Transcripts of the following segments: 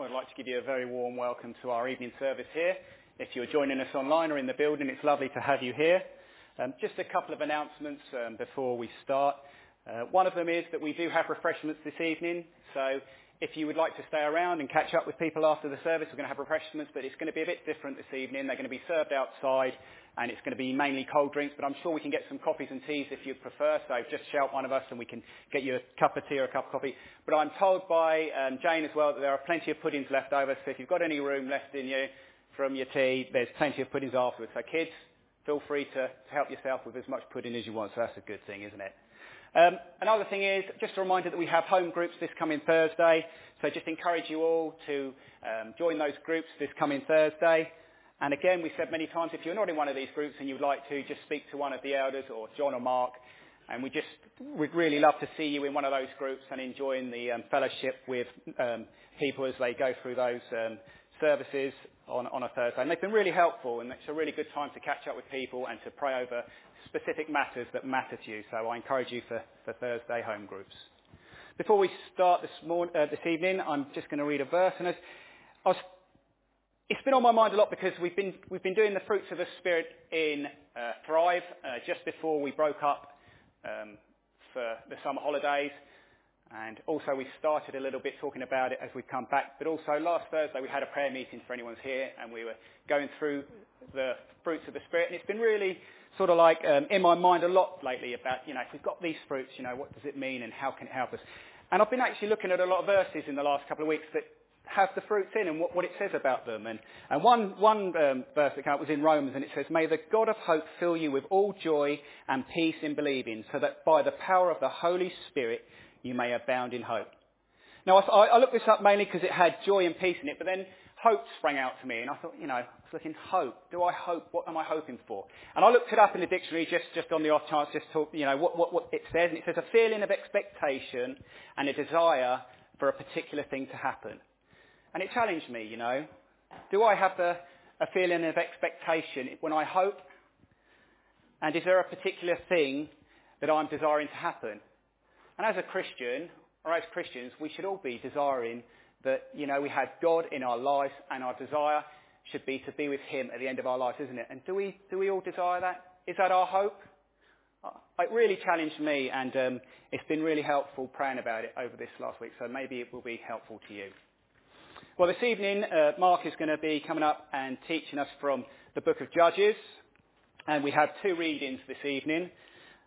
Well, I'd like to give you a very warm welcome to our evening service here. If you're joining us online or in the building, it's lovely to have you here. Um, just a couple of announcements um, before we start. Uh, one of them is that we do have refreshments this evening, so if you would like to stay around and catch up with people after the service, we're going to have refreshments, but it's going to be a bit different this evening. They're going to be served outside, and it's going to be mainly cold drinks, but I'm sure we can get some coffees and teas if you prefer, so just shout one of us and we can get you a cup of tea or a cup of coffee. But I'm told by um, Jane as well that there are plenty of puddings left over, so if you've got any room left in you from your tea, there's plenty of puddings afterwards. So kids, feel free to, to help yourself with as much pudding as you want, so that's a good thing, isn't it? Um, another thing is, just a reminder that we have home groups this coming Thursday. So just encourage you all to um, join those groups this coming Thursday. And again, we said many times, if you're not in one of these groups and you'd like to, just speak to one of the elders or John or Mark. And we just, we'd really love to see you in one of those groups and enjoying the um, fellowship with um, people as they go through those um, services on, on a Thursday. And they've been really helpful and it's a really good time to catch up with people and to pray over specific matters that matter to you. So I encourage you for, for Thursday home groups. Before we start this, morning, uh, this evening, I'm just going to read a verse. And as I was, it's been on my mind a lot because we've been, we've been doing the fruits of the Spirit in uh, Thrive uh, just before we broke up um, for the summer holidays. And also we started a little bit talking about it as we come back. But also last Thursday we had a prayer meeting for anyone's here and we were going through the fruits of the Spirit. And it's been really sort of like um, in my mind a lot lately about, you know, if we've got these fruits, you know, what does it mean and how can it help us? And I've been actually looking at a lot of verses in the last couple of weeks that have the fruits in and what, what it says about them. And, and one, one um, verse that came up was in Romans and it says, May the God of hope fill you with all joy and peace in believing so that by the power of the Holy Spirit you may abound in hope. Now I, I looked this up mainly because it had joy and peace in it, but then hope sprang out to me, and I thought, you know, I was looking hope. Do I hope? What am I hoping for? And I looked it up in the dictionary just, just on the off chance, just to, you know, what, what, what it says, and it says a feeling of expectation and a desire for a particular thing to happen. And it challenged me, you know. Do I have a, a feeling of expectation when I hope? And is there a particular thing that I'm desiring to happen? And as a Christian, or as Christians, we should all be desiring that, you know, we have God in our lives and our desire should be to be with him at the end of our lives, isn't it? And do we, do we all desire that? Is that our hope? Uh, it really challenged me and um, it's been really helpful praying about it over this last week, so maybe it will be helpful to you. Well, this evening, uh, Mark is going to be coming up and teaching us from the book of Judges, and we have two readings this evening.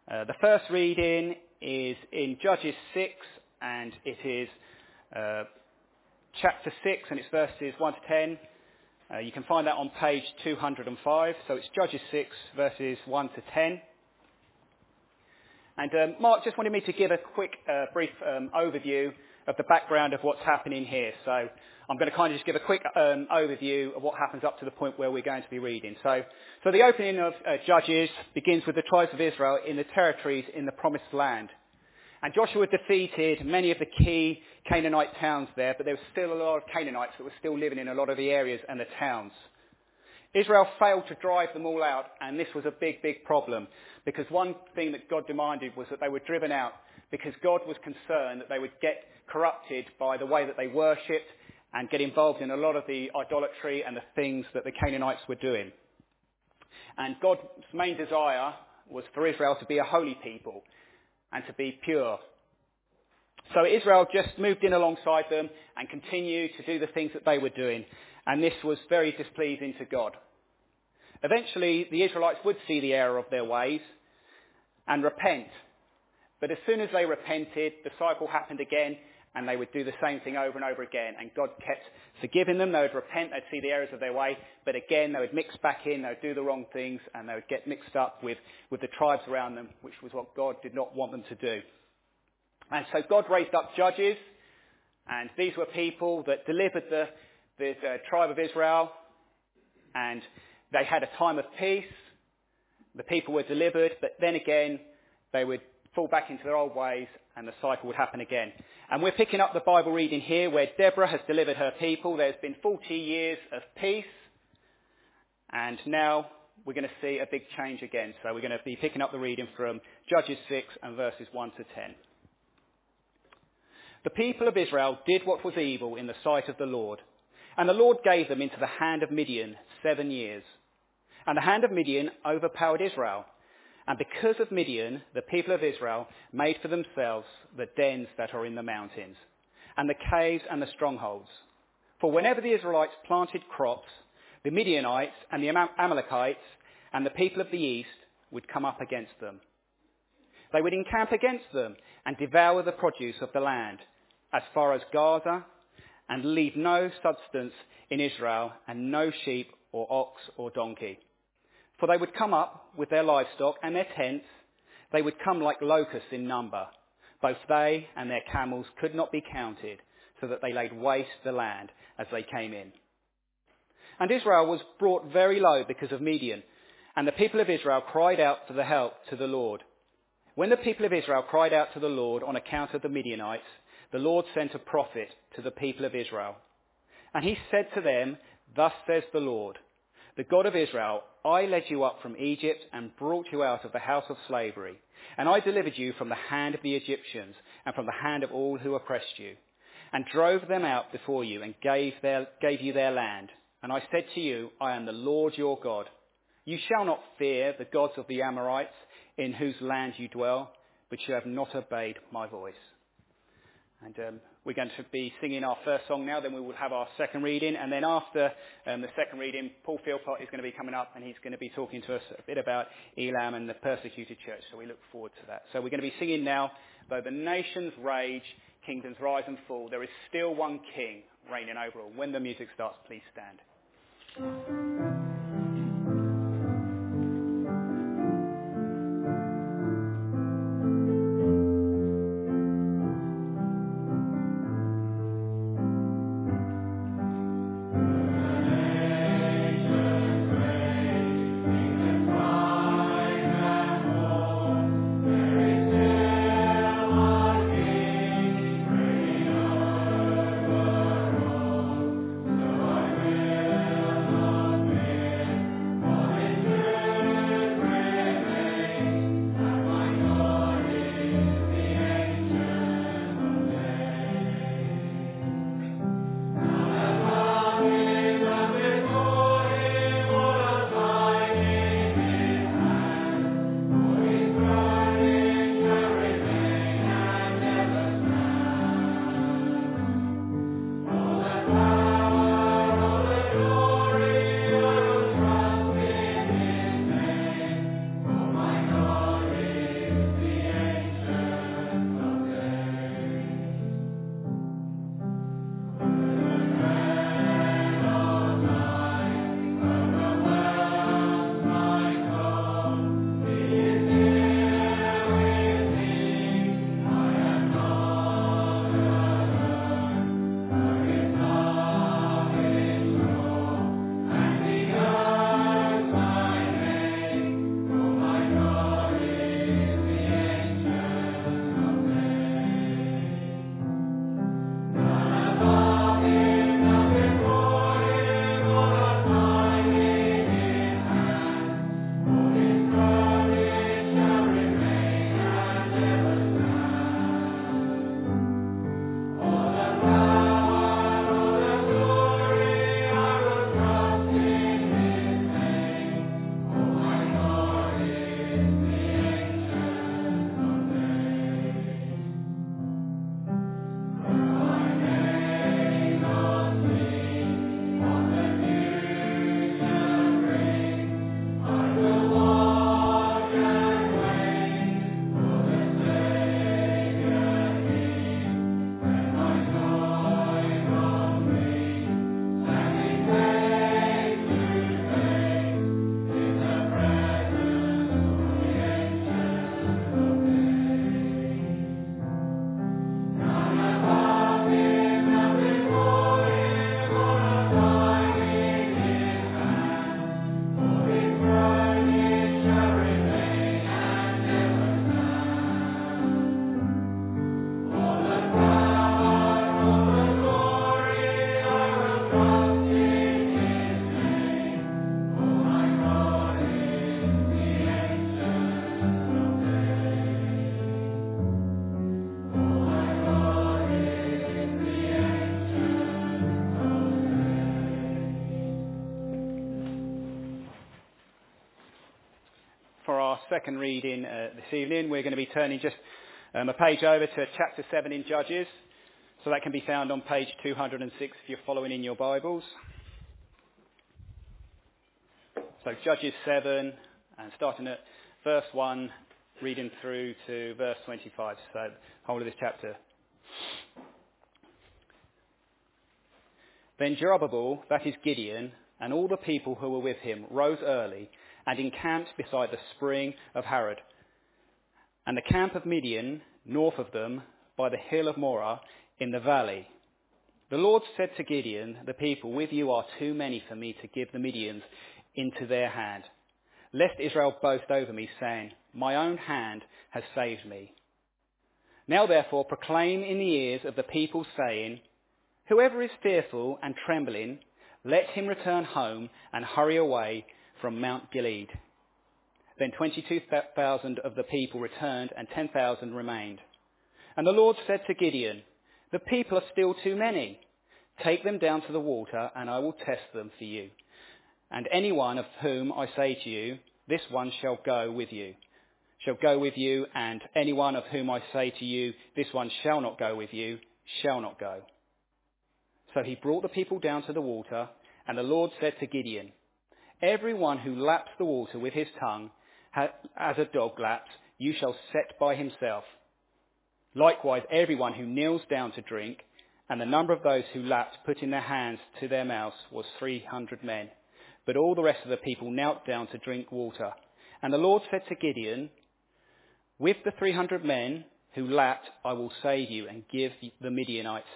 Uh, the first reading is in Judges 6, and it is uh, chapter 6 and it's verses 1 to 10. Uh, you can find that on page 205. So it's Judges 6 verses 1 to 10. And um, Mark just wanted me to give a quick, uh, brief um, overview of the background of what's happening here. So I'm going to kind of just give a quick um, overview of what happens up to the point where we're going to be reading. So, so the opening of uh, Judges begins with the tribes of Israel in the territories in the promised land. And Joshua defeated many of the key Canaanite towns there, but there was still a lot of Canaanites that were still living in a lot of the areas and the towns. Israel failed to drive them all out, and this was a big, big problem, because one thing that God demanded was that they were driven out, because God was concerned that they would get corrupted by the way that they worshipped and get involved in a lot of the idolatry and the things that the Canaanites were doing. And God's main desire was for Israel to be a holy people and to be pure. So Israel just moved in alongside them and continued to do the things that they were doing. And this was very displeasing to God. Eventually, the Israelites would see the error of their ways and repent. But as soon as they repented, the cycle happened again and they would do the same thing over and over again. And God kept forgiving them. They would repent. They'd see the errors of their way. But again, they would mix back in. They would do the wrong things. And they would get mixed up with, with the tribes around them, which was what God did not want them to do. And so God raised up judges. And these were people that delivered the, the uh, tribe of Israel. And they had a time of peace. The people were delivered. But then again, they would fall back into their old ways and the cycle would happen again. And we're picking up the Bible reading here where Deborah has delivered her people. There's been 40 years of peace. And now we're going to see a big change again. So we're going to be picking up the reading from Judges 6 and verses 1 to 10. The people of Israel did what was evil in the sight of the Lord, and the Lord gave them into the hand of Midian seven years. And the hand of Midian overpowered Israel. And because of Midian, the people of Israel made for themselves the dens that are in the mountains, and the caves and the strongholds. For whenever the Israelites planted crops, the Midianites and the Amalekites and the people of the east would come up against them. They would encamp against them and devour the produce of the land as far as Gaza and leave no substance in Israel and no sheep or ox or donkey. For they would come up with their livestock and their tents. They would come like locusts in number. Both they and their camels could not be counted, so that they laid waste the land as they came in. And Israel was brought very low because of Midian, and the people of Israel cried out for the help to the Lord. When the people of Israel cried out to the Lord on account of the Midianites, the Lord sent a prophet to the people of Israel. And he said to them, Thus says the Lord, the God of Israel, I led you up from Egypt and brought you out of the house of slavery. And I delivered you from the hand of the Egyptians and from the hand of all who oppressed you, and drove them out before you and gave, their, gave you their land. And I said to you, I am the Lord your God. You shall not fear the gods of the Amorites in whose land you dwell, but you have not obeyed my voice. And um, we're going to be singing our first song now, then we will have our second reading, and then after um, the second reading, Paul Philpott is going to be coming up and he's going to be talking to us a bit about Elam and the persecuted church, so we look forward to that. So we're going to be singing now, though the nations rage, kingdoms rise and fall, there is still one king reigning over all. When the music starts, please stand. Second reading uh, this evening, we're going to be turning just um, a page over to chapter 7 in Judges. So that can be found on page 206 if you're following in your Bibles. So Judges 7, and starting at verse 1, reading through to verse 25, so whole of this chapter. Then Jerubbaal, that is Gideon, and all the people who were with him rose early and encamped beside the spring of Harod. And the camp of Midian, north of them, by the hill of Morah, in the valley. The Lord said to Gideon, The people with you are too many for me to give the Midians into their hand. Lest Israel boast over me, saying, My own hand has saved me. Now therefore proclaim in the ears of the people, saying, Whoever is fearful and trembling, let him return home and hurry away from Mount Gilead. Then 22,000 of the people returned and 10,000 remained. And the Lord said to Gideon, The people are still too many. Take them down to the water and I will test them for you. And anyone of whom I say to you, this one shall go with you, shall go with you, and anyone of whom I say to you, this one shall not go with you, shall not go. So he brought the people down to the water, and the Lord said to Gideon, Everyone who laps the water with his tongue, as a dog laps, you shall set by himself. Likewise, everyone who kneels down to drink, and the number of those who lapped, putting their hands to their mouths, was 300 men. But all the rest of the people knelt down to drink water. And the Lord said to Gideon, With the 300 men who lapped, I will save you and give the Midianites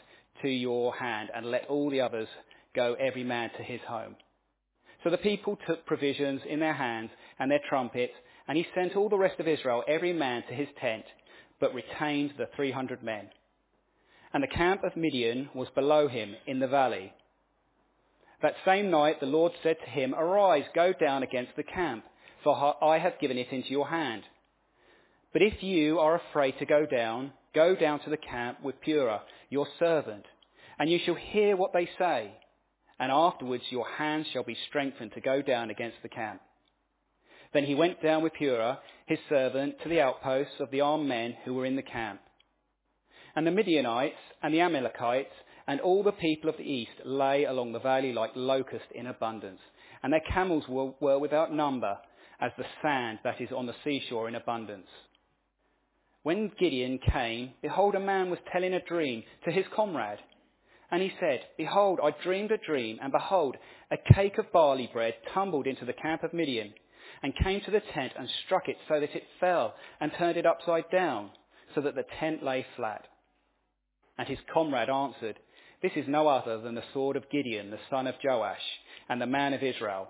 to your hand, and let all the others go every man to his home. So the people took provisions in their hands and their trumpets, and he sent all the rest of Israel, every man to his tent, but retained the 300 men. And the camp of Midian was below him in the valley. That same night the Lord said to him, Arise, go down against the camp, for I have given it into your hand. But if you are afraid to go down, go down to the camp with Purah, your servant, and you shall hear what they say, and afterwards your hands shall be strengthened to go down against the camp. Then he went down with Purah, his servant, to the outposts of the armed men who were in the camp. And the Midianites and the Amalekites and all the people of the east lay along the valley like locusts in abundance, and their camels were, were without number as the sand that is on the seashore in abundance. When Gideon came, behold, a man was telling a dream to his comrade. And he said, Behold, I dreamed a dream, and behold, a cake of barley bread tumbled into the camp of Midian, and came to the tent and struck it so that it fell, and turned it upside down, so that the tent lay flat. And his comrade answered, This is no other than the sword of Gideon, the son of Joash, and the man of Israel.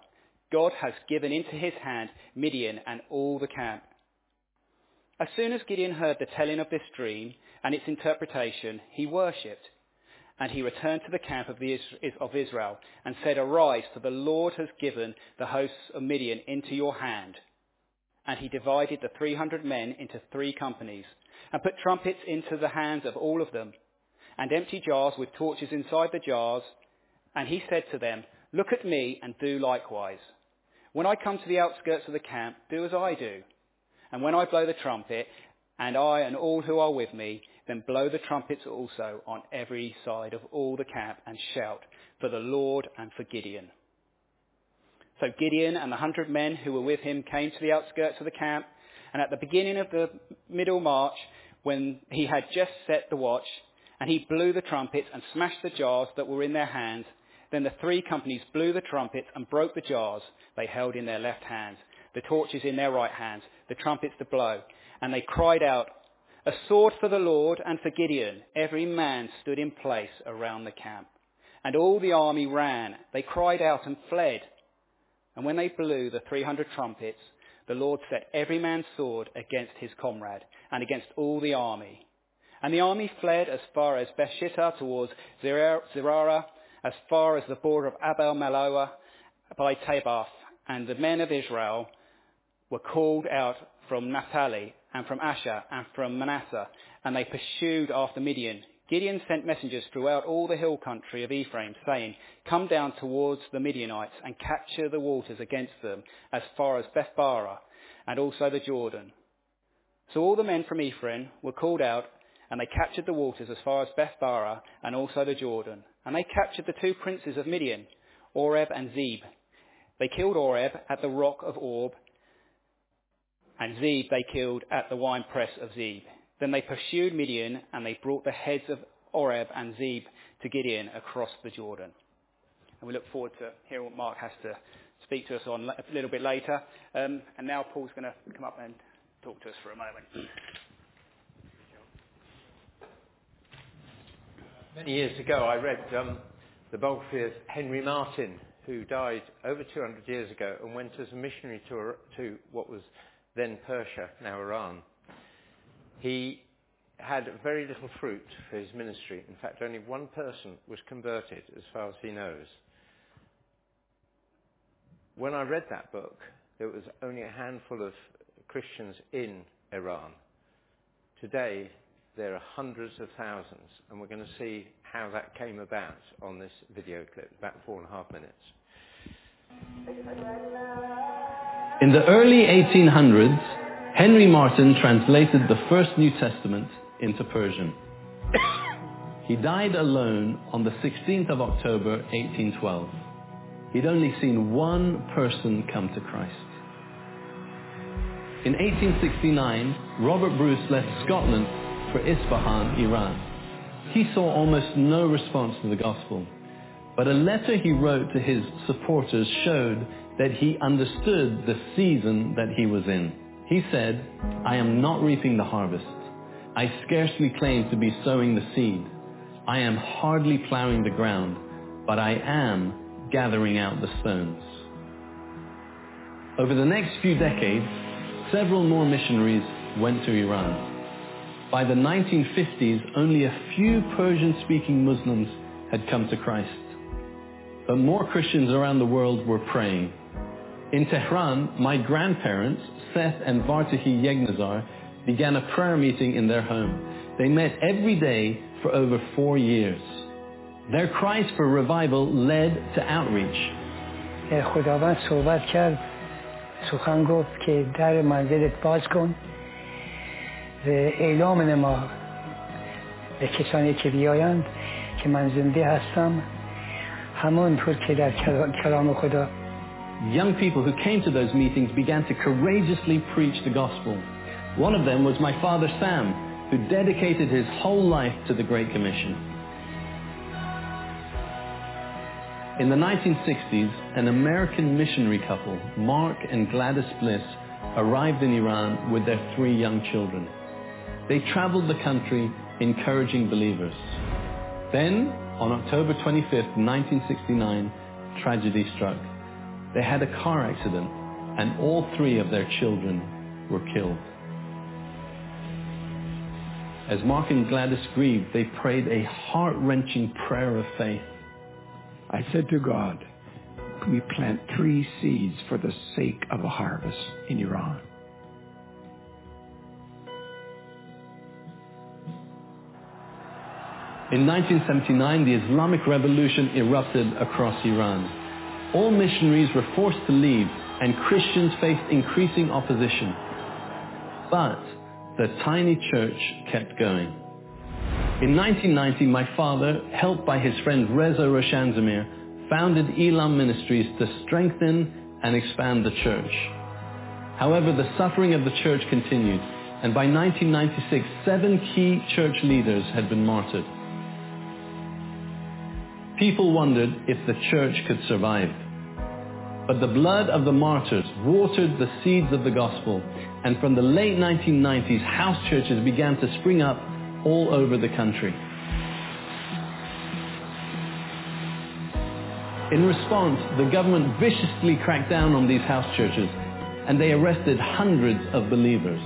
God has given into his hand Midian and all the camp. As soon as Gideon heard the telling of this dream and its interpretation, he worshipped. And he returned to the camp of, the, of Israel and said, Arise, for the Lord has given the hosts of Midian into your hand. And he divided the 300 men into three companies and put trumpets into the hands of all of them and empty jars with torches inside the jars. And he said to them, Look at me and do likewise. When I come to the outskirts of the camp, do as I do. And when I blow the trumpet, and I and all who are with me, then blow the trumpets also on every side of all the camp and shout for the Lord and for Gideon. So Gideon and the hundred men who were with him came to the outskirts of the camp, and at the beginning of the middle march, when he had just set the watch, and he blew the trumpets and smashed the jars that were in their hands, then the three companies blew the trumpets and broke the jars they held in their left hands, the torches in their right hands, the trumpets to blow. And they cried out, A sword for the Lord and for Gideon. Every man stood in place around the camp. And all the army ran. They cried out and fled. And when they blew the 300 trumpets, the Lord set every man's sword against his comrade and against all the army. And the army fled as far as Bethshittah towards Zererah, as far as the border of Abel Meholah by Tabbath. And the men of Israel were called out from Naphtali and from Asher and from Manasseh, and they pursued after Midian. Gideon sent messengers throughout all the hill country of Ephraim, saying, Come down towards the Midianites and capture the waters against them as far as Bethbara. and also the Jordan. So all the men from Ephraim were called out, and they captured the waters as far as Bethbara and also the Jordan. And they captured the two princes of Midian, Oreb and Zeb. They killed Oreb at the rock of Oreb, and Zeb they killed at the winepress of Zeb. Then they pursued Midian, and they brought the heads of Oreb and Zeb to Gideon across the Jordan. And we look forward to hearing what Mark has to speak to us on a little bit later. Um, and now Paul's going to come up and talk to us for a moment. Many years ago, I read um, the biography of Henry Martyn, who died over 200 years ago and went as a missionary to, to what was then Persia, now Iran. He had very little fruit for his ministry. In fact, only one person was converted, as far as he knows. When I read that book, there was only a handful of Christians in Iran. Today, there are hundreds of thousands, and we're going to see how that came about on this video clip, about four and a half minutes. In the early 1800s, Henry Martyn translated the first New Testament into Persian. he died alone on the 16th of October 1812. He'd only seen one person come to Christ. In 1869, Robert Bruce left Scotland for Isfahan, Iran. He saw almost no response to the gospel, but a letter he wrote to his supporters showed that he understood the season that he was in. He said, I am not reaping the harvest. I scarcely claim to be sowing the seed. I am hardly plowing the ground, but I am gathering out the stones. Over the next few decades, several more missionaries went to Iran. By the 1950s, only a few Persian-speaking Muslims had come to Christ. But more Christians around the world were praying. In Tehran, my grandparents, Seth and Vartahi Yeghnazar, began a prayer meeting in their home. They met every day for over four years. Their cries for revival led to outreach. خداوند صحبت کرد سخن گفت که در منزلت باز کن اعلام نما به کسانی که بیایند که من زنده هستم همانطور که در کلام خدا Young people who came to those meetings began to courageously preach the gospel. One of them was my father Sam, who dedicated his whole life to the Great Commission. In the 1960s, an American missionary couple, Mark and Gladys Bliss, arrived in Iran with their three young children. They traveled the country encouraging believers. Then, on October 25, 1969, tragedy struck. They had a car accident and all three of their children were killed. As Mark and Gladys grieved, they prayed a heart-wrenching prayer of faith. I said to God, we plant three seeds for the sake of a harvest in Iran. In 1979, the Islamic Revolution erupted across Iran. All missionaries were forced to leave and Christians faced increasing opposition. But the tiny church kept going. In 1990, my father, helped by his friend Reza Roshanzamir, founded Elam Ministries to strengthen and expand the church. However, the suffering of the church continued, and by 1996, seven key church leaders had been martyred. People wondered if the church could survive. But the blood of the martyrs watered the seeds of the gospel, and from the late 1990s, house churches began to spring up all over the country. In response, the government viciously cracked down on these house churches, and they arrested hundreds of believers.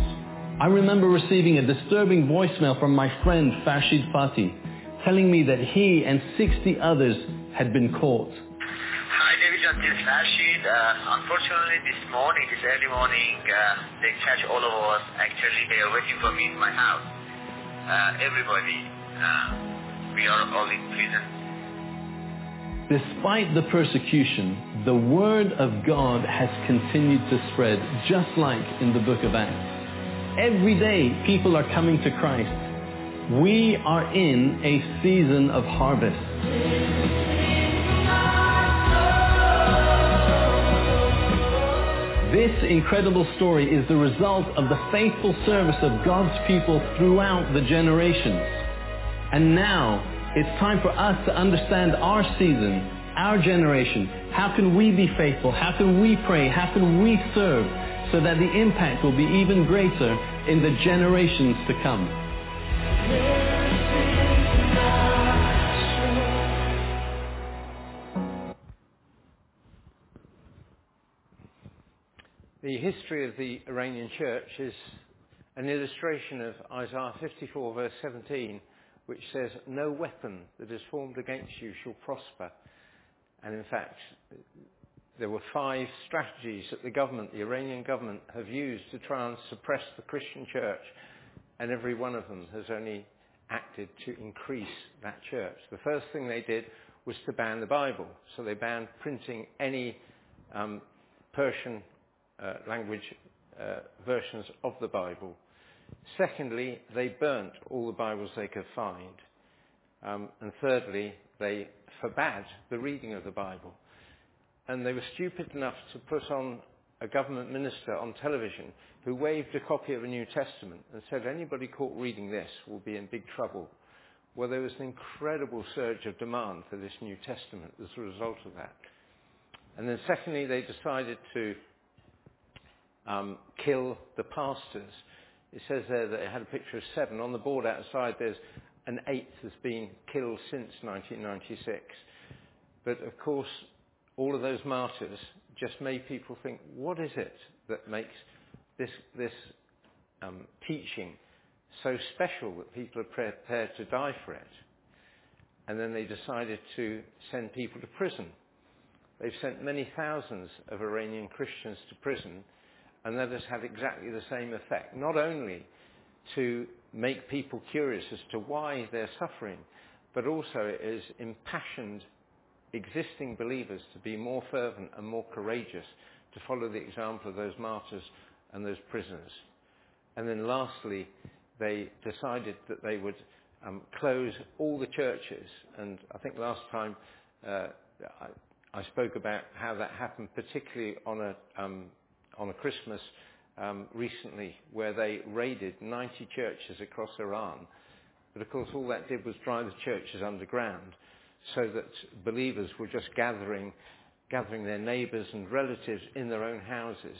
I remember receiving a disturbing voicemail from my friend Farshid Fathi, telling me that he and 60 others had been caught. Hi, David. This Rashid. Uh, unfortunately, this morning, this early morning, uh, they catch all of us. Actually, they are waiting for me in my house. Uh, everybody, uh, we are all in prison. Despite the persecution, the word of God has continued to spread, just like in the book of Acts. Every day, people are coming to Christ. We are in a season of harvest. This incredible story is the result of the faithful service of God's people throughout the generations. And now, it's time for us to understand our season, our generation. How can we be faithful? How can we pray? How can we serve so that the impact will be even greater in the generations to come? The history of the Iranian church is an illustration of Isaiah 54 verse 17, which says, no weapon that is formed against you shall prosper. And in fact, there were five strategies that the government, the Iranian government, have used to try and suppress the Christian church, and every one of them has only acted to increase that church. The first thing they did was to ban the Bible. So they banned printing any um, Persian uh, language uh, versions of the Bible. Secondly, they burnt all the Bibles they could find. Um, and thirdly, they forbade the reading of the Bible. And they were stupid enough to put on a government minister on television who waved a copy of a New Testament and said anybody caught reading this will be in big trouble. Well, there was an incredible surge of demand for this New Testament as a result of that. And then secondly, they decided to um, kill the pastors. It says there that it had a picture of seven. On the board outside, there's an eighth has been killed since 1996. But of course, all of those martyrs just made people think, what is it that makes this, this um, teaching so special that people are prepared to die for it? And then they decided to send people to prison. They've sent many thousands of Iranian Christians to prison and that has had exactly the same effect. Not only to make people curious as to why they're suffering, but also it has impassioned existing believers to be more fervent and more courageous to follow the example of those martyrs and those prisoners. And then lastly, they decided that they would um, close all the churches. And I think last time uh, I, I, spoke about how that happened, particularly on a um, on a Christmas um, recently where they raided 90 churches across Iran. But of course, all that did was drive the churches underground so that believers were just gathering, gathering their neighbours and relatives in their own houses,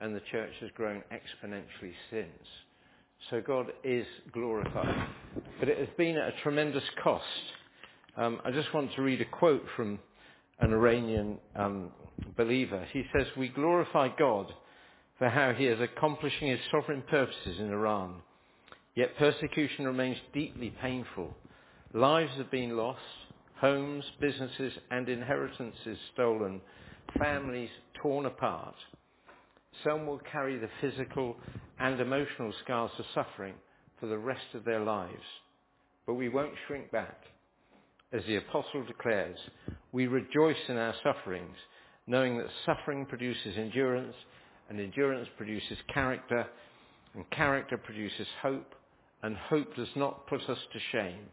and the church has grown exponentially since. So God is glorified. But it has been at a tremendous cost. Um, I just want to read a quote from an Iranian um, believer. He says, we glorify God for how he is accomplishing his sovereign purposes in Iran. Yet persecution remains deeply painful. Lives have been lost, homes, businesses and inheritances stolen, families torn apart. Some will carry the physical and emotional scars of suffering for the rest of their lives. But we won't shrink back. As the apostle declares, we rejoice in our sufferings knowing that suffering produces endurance, and endurance produces character, and character produces hope, and hope does not put us to shame,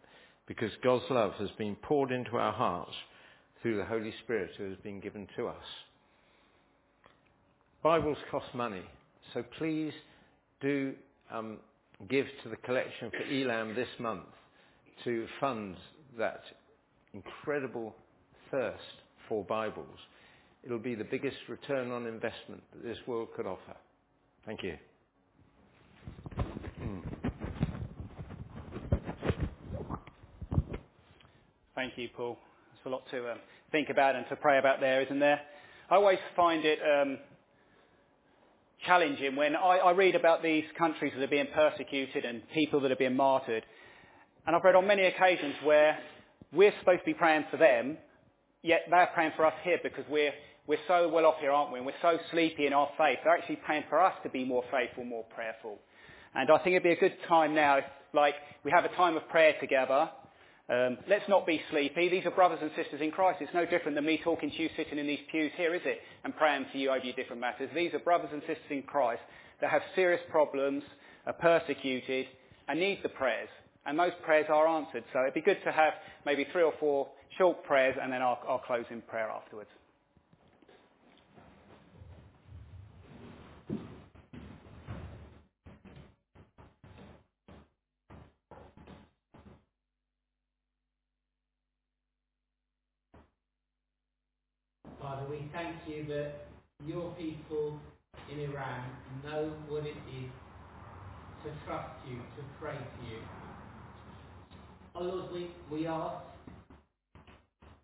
because God's love has been poured into our hearts through the Holy Spirit who has been given to us. Bibles cost money, so please do um, give to the collection for Elam this month to fund that incredible thirst for Bibles it'll be the biggest return on investment that this world could offer. Thank you. Thank you, Paul. There's a lot to um, think about and to pray about there, isn't there? I always find it um, challenging when I, I read about these countries that are being persecuted and people that are being martyred. And I've read on many occasions where we're supposed to be praying for them, yet they're praying for us here because we're we're so well off here, aren't we? And we're so sleepy in our faith. They're actually praying for us to be more faithful, more prayerful. And I think it'd be a good time now, if, like, we have a time of prayer together, Um, let's not be sleepy. These are brothers and sisters in Christ. It's no different than me talking to you sitting in these pews here, is it? And praying for you over your different matters. These are brothers and sisters in Christ that have serious problems, are persecuted, and need the prayers. And those prayers are answered. So it'd be good to have maybe three or four short prayers, and then I'll close in prayer afterwards. Father, we thank you that your people in Iran know what it is to trust you, to pray to you. Oh Lord, we, we ask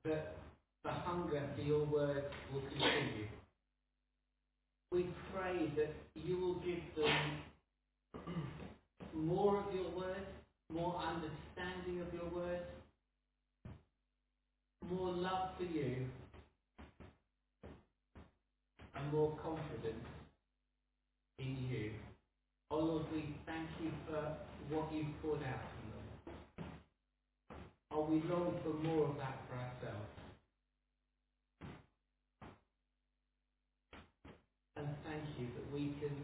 that the hunger for your word will continue. We pray that you will give them more of your word, more understanding of your word, more love for you, and more confidence in you. Oh Lord, we thank you for what you've poured out from. Oh, we long for more of that for ourselves. And thank you that we can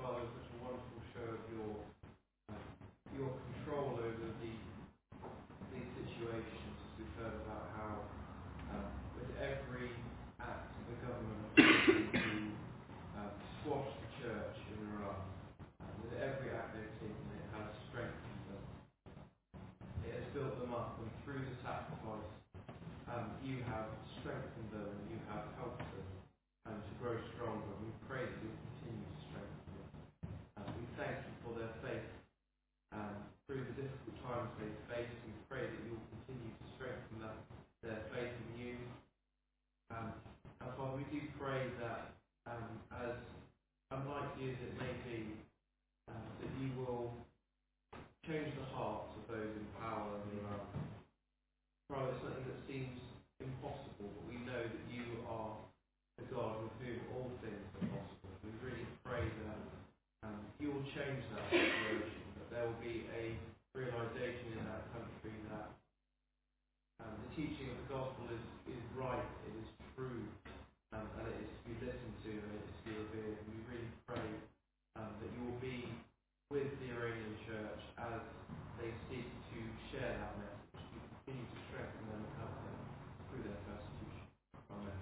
Father, such a wonderful show of your uh, your control over the these situations, as we've heard about how uh, with every act of the government to uh, squash the church in Iran, uh, with every act they've taken, it has strengthened them. It has built them up, and through the sacrifice, um, you have strengthened them, and you have helped them um, to grow stronger. We pray that you continue to strengthen them. Uh, we thank you for their faith um, through the difficult times they face. We pray that you will continue to strengthen that, their faith in you. Um, and Father, we do pray that um, as unlikely as it may be, um, that you will change the hearts of those in power in Iran. Father, it's something that seems impossible, but we know that you are the God with whom all things are possible. We really pray that um, you will change that situation, that there will be a realization in that country that um, the teaching of the gospel is, is right, it is true, um, and it is to be listened to, and it is to be revered. And we really pray um, that you will be with the Iranian church as they seek to share that message, to continue to strengthen them and help them through their persecution. Amen.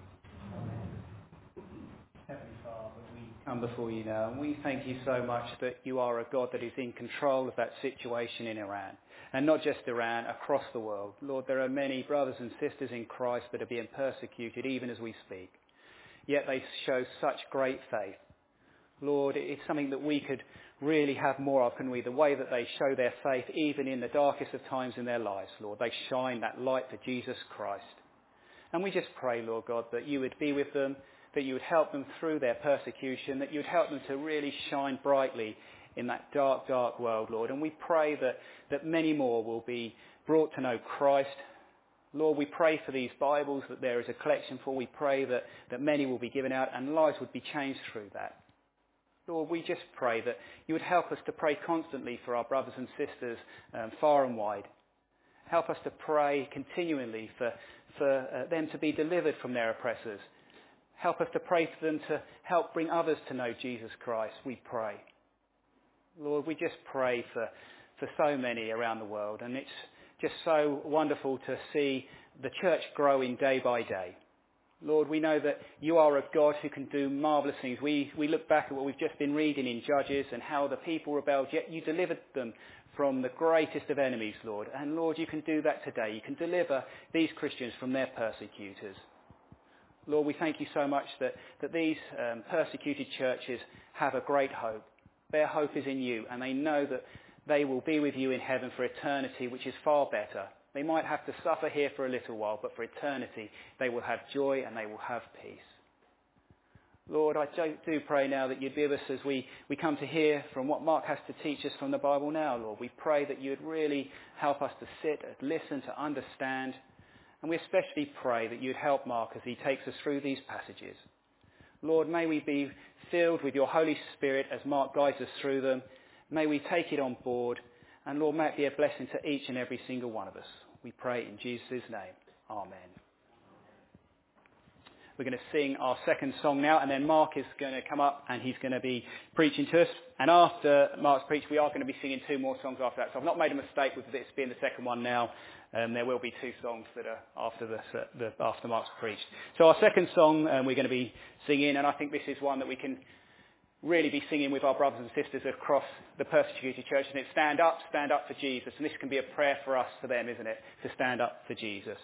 Heavenly Father, we come before you now and we thank you so much that you are a God that is in control of that situation in Iran. And not just Iran, across the world. Lord, there are many brothers and sisters in Christ that are being persecuted even as we speak. Yet they show such great faith. Lord, it's something that we could really have more of, can we? The way that they show their faith even in the darkest of times in their lives, Lord. They shine that light for Jesus Christ. And we just pray, Lord God, that you would be with them, that you would help them through their persecution, that you would help them to really shine brightly in that dark, dark world, Lord. And we pray that, that many more will be brought to know Christ. Lord, we pray for these Bibles that there is a collection for. We pray that, that many will be given out and lives would be changed through that. Lord, we just pray that you would help us to pray constantly for our brothers and sisters um, far and wide. Help us to pray continually for, for uh, them to be delivered from their oppressors. Help us to pray for them to help bring others to know Jesus Christ, we pray. Lord, we just pray for, for so many around the world, and it's just so wonderful to see the church growing day by day. Lord, we know that you are a God who can do marvellous things. We, we look back at what we've just been reading in Judges and how the people rebelled, yet you delivered them from the greatest of enemies, Lord. And Lord, you can do that today. You can deliver these Christians from their persecutors. Lord, we thank you so much that, that these um, persecuted churches have a great hope. Their hope is in you, and they know that they will be with you in heaven for eternity, which is far better. They might have to suffer here for a little while, but for eternity they will have joy and they will have peace. Lord, I do pray now that you'd be with us as we, we come to hear from what Mark has to teach us from the Bible now, Lord. We pray that you'd really help us to sit listen, to understand. And we especially pray that you'd help Mark as he takes us through these passages. Lord, may we be filled with your Holy Spirit as Mark guides us through them. May we take it on board. And Lord, may it be a blessing to each and every single one of us. We pray in Jesus' name. Amen. We're going to sing our second song now, and then Mark is going to come up and he's going to be preaching to us. And after Mark's preach, we are going to be singing two more songs after that. So I've not made a mistake with this being the second one now. Um, there will be two songs that are after the, the after Mark's preached. So our second song um, we're going to be singing, and I think this is one that we can really be singing with our brothers and sisters across the persecuted church. And it's stand up, stand up for Jesus. And this can be a prayer for us, for them, isn't it? To stand up for Jesus.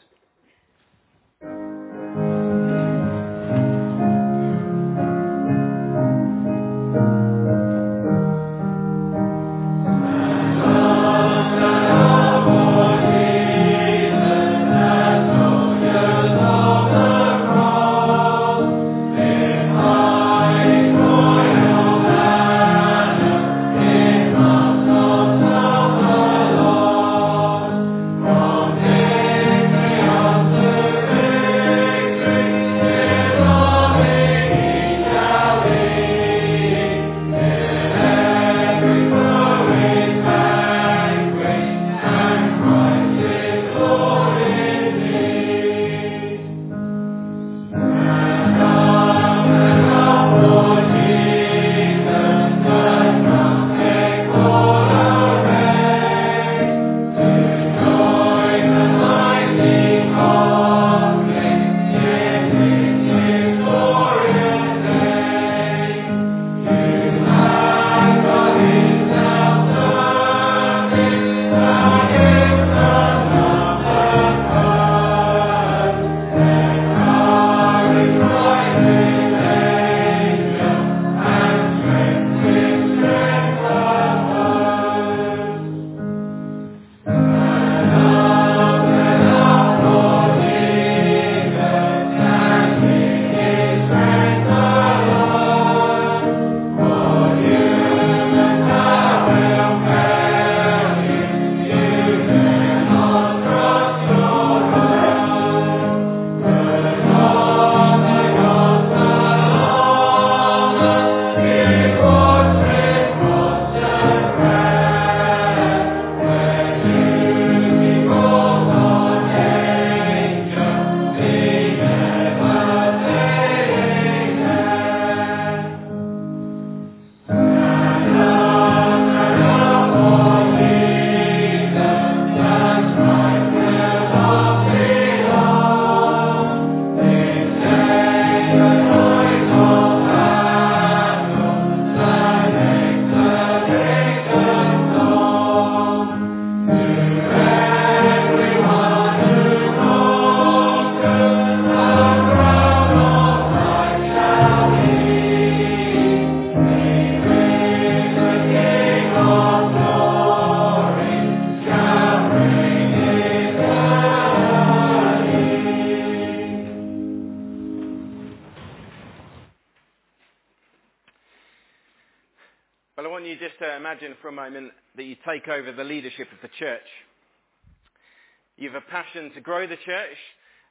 Passion to grow the church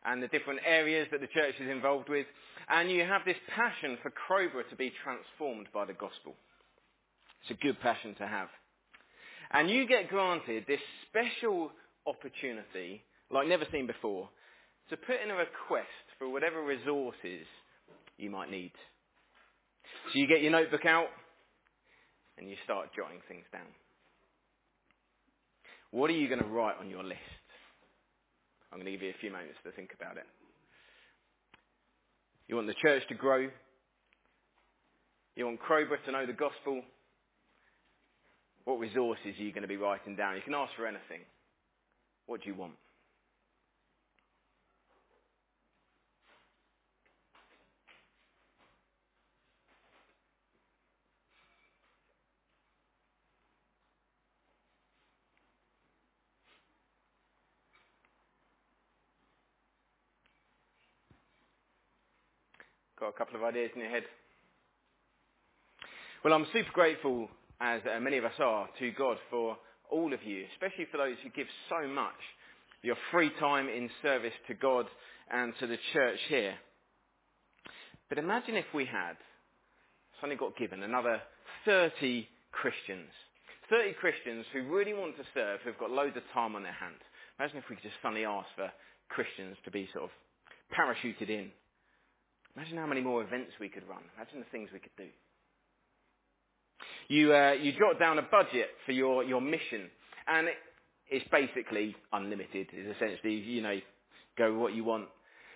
and the different areas that the church is involved with, and you have this passion for Crowborough to be transformed by the gospel. It's a good passion to have. And you get granted this special opportunity, like never seen before, to put in a request for whatever resources you might need. So you get your notebook out and you start jotting things down. What are you going to write on your list? I'm going to give you a few moments to think about it. You want the church to grow. You want Crowborough to know the gospel. What resources are you going to be writing down? You can ask for anything. What do you want? Got a couple of ideas in your head? Well, I'm super grateful, as uh, many of us are, to God for all of you, especially for those who give so much your free time in service to God and to the church here. But imagine if we had suddenly got given another 30 Christians. 30 Christians who really want to serve, who've got loads of time on their hands. Imagine if we could just suddenly ask for Christians to be sort of parachuted in. Imagine how many more events we could run. Imagine the things we could do. You, uh, you jot down a budget for your, your mission, and it, it's basically unlimited. It's essentially, you know, go what you want.